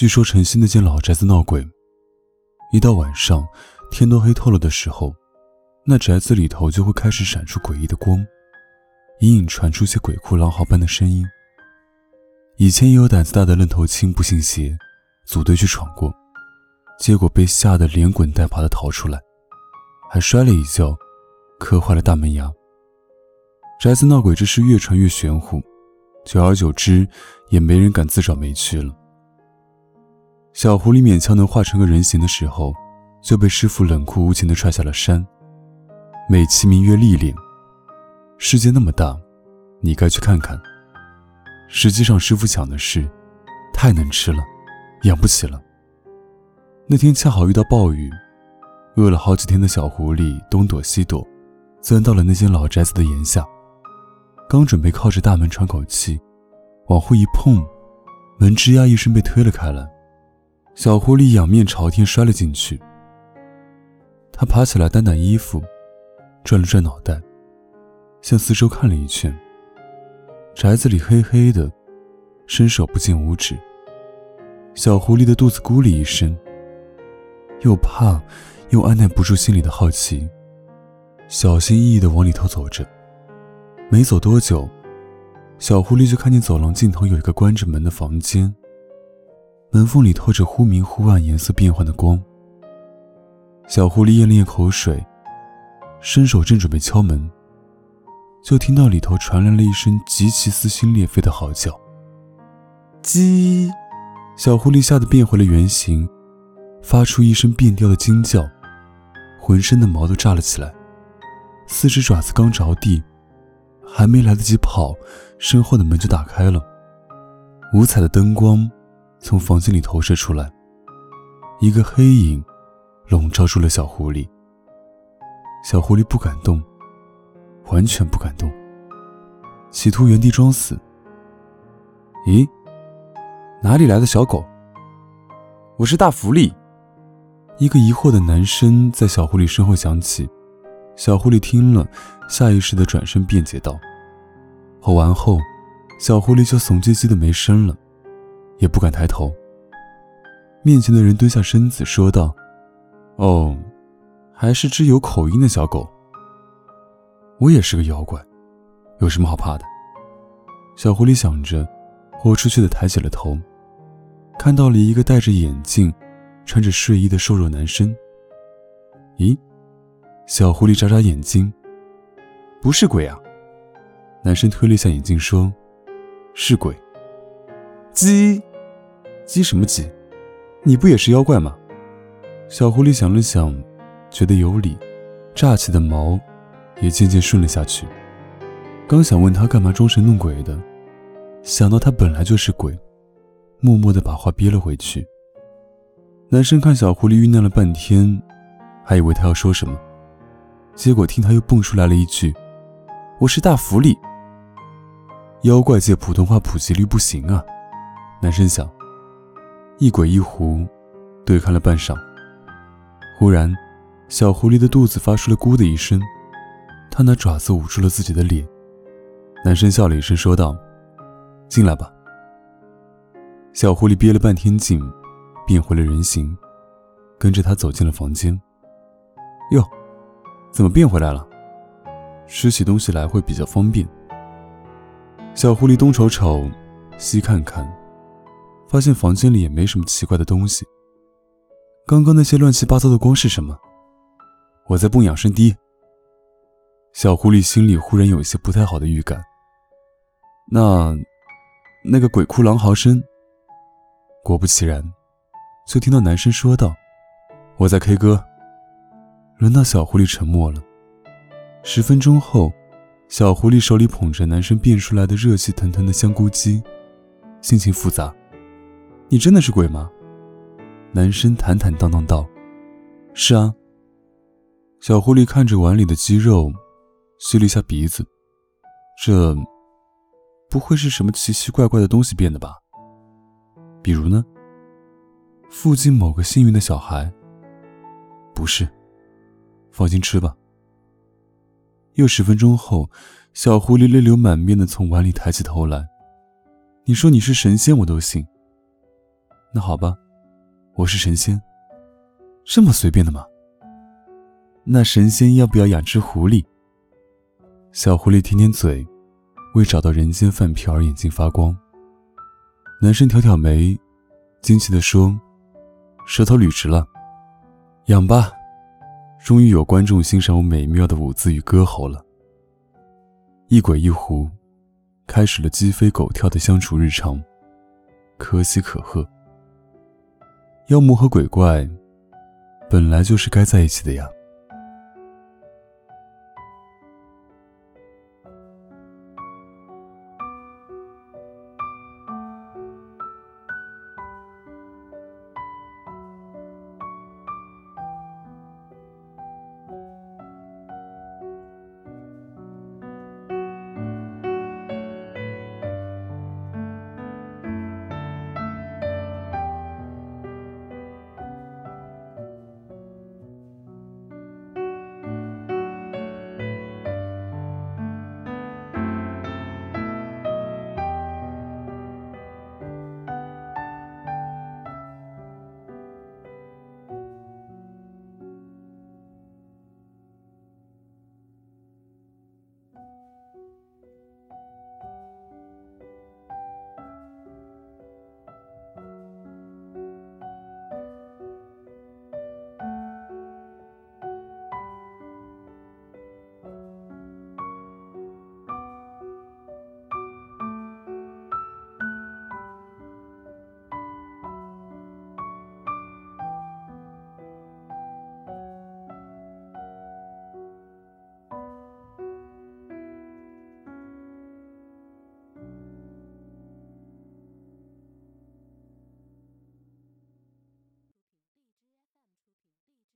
据说诚心那间老宅子闹鬼，一到晚上天都黑透了的时候，那宅子里头就会开始闪出诡异的光，隐隐传出些鬼哭狼嚎般的声音。以前也有胆子大的愣头青不信邪，组队去闯过，结果被吓得连滚带爬的逃出来，还摔了一跤，磕坏了大门牙。宅子闹鬼之事越传越玄乎，久而久之，也没人敢自找没趣了。小狐狸勉强能化成个人形的时候，就被师傅冷酷无情地踹下了山，美其名曰历练。世界那么大，你该去看看。实际上，师傅想的是，太能吃了，养不起了。那天恰好遇到暴雨，饿了好几天的小狐狸东躲西躲，钻到了那间老宅子的檐下。刚准备靠着大门喘口气，往后一碰，门吱呀一声被推了开来。小狐狸仰面朝天摔了进去。他爬起来掸掸衣服，转了转脑袋，向四周看了一圈。宅子里黑黑的，伸手不见五指。小狐狸的肚子咕噜一声，又怕又按耐不住心里的好奇，小心翼翼地往里头走着。没走多久，小狐狸就看见走廊尽头有一个关着门的房间。门缝里透着忽明忽暗、颜色变幻的光。小狐狸咽了咽口水，伸手正准备敲门，就听到里头传来了一声极其撕心裂肺的嚎叫。鸡！小狐狸吓得变回了原形，发出一声变调的惊叫，浑身的毛都炸了起来。四只爪子刚着地，还没来得及跑，身后的门就打开了，五彩的灯光。从房间里投射出来，一个黑影笼罩住了小狐狸。小狐狸不敢动，完全不敢动，企图原地装死。咦，哪里来的小狗？我是大福利。一个疑惑的男声在小狐狸身后响起。小狐狸听了，下意识的转身辩解道：“吼完后，小狐狸就怂唧唧的没声了。”也不敢抬头。面前的人蹲下身子说道：“哦，还是只有口音的小狗。我也是个妖怪，有什么好怕的？”小狐狸想着，豁出去的抬起了头，看到了一个戴着眼镜、穿着睡衣的瘦弱男生。咦？小狐狸眨眨眼睛，不是鬼啊！男生推了一下眼镜说：“是鬼。”鸡。急什么急？你不也是妖怪吗？小狐狸想了想，觉得有理，炸起的毛也渐渐顺了下去。刚想问他干嘛装神弄鬼的，想到他本来就是鬼，默默地把话憋了回去。男生看小狐狸酝酿了半天，还以为他要说什么，结果听他又蹦出来了一句：“我是大福利。”妖怪界普通话普及率不行啊！男生想。一鬼一狐对看了半晌，忽然，小狐狸的肚子发出了“咕”的一声，他拿爪子捂住了自己的脸。男生笑了一声，说道：“进来吧。”小狐狸憋了半天劲，变回了人形，跟着他走进了房间。哟，怎么变回来了？拾起东西来会比较方便。小狐狸东瞅瞅，西看看。发现房间里也没什么奇怪的东西。刚刚那些乱七八糟的光是什么？我在蹦养生滴。小狐狸心里忽然有一些不太好的预感。那，那个鬼哭狼嚎声。果不其然，就听到男生说道：“我在 K 歌。”轮到小狐狸沉默了。十分钟后，小狐狸手里捧着男生变出来的热气腾腾的香菇鸡，心情复杂。你真的是鬼吗？男生坦坦荡荡道：“是啊。”小狐狸看着碗里的鸡肉，吸了一下鼻子，这不会是什么奇奇怪怪的东西变的吧？比如呢？附近某个幸运的小孩？不是，放心吃吧。又十分钟后，小狐狸泪流满面的从碗里抬起头来：“你说你是神仙，我都信。”那好吧，我是神仙。这么随便的吗？那神仙要不要养只狐狸？小狐狸舔舔嘴，为找到人间饭票而眼睛发光。男生挑挑眉，惊奇地说：“舌头捋直了，养吧。”终于有观众欣赏我美妙的舞姿与歌喉了。一鬼一狐，开始了鸡飞狗跳的相处日常，可喜可贺。妖魔和鬼怪，本来就是该在一起的呀。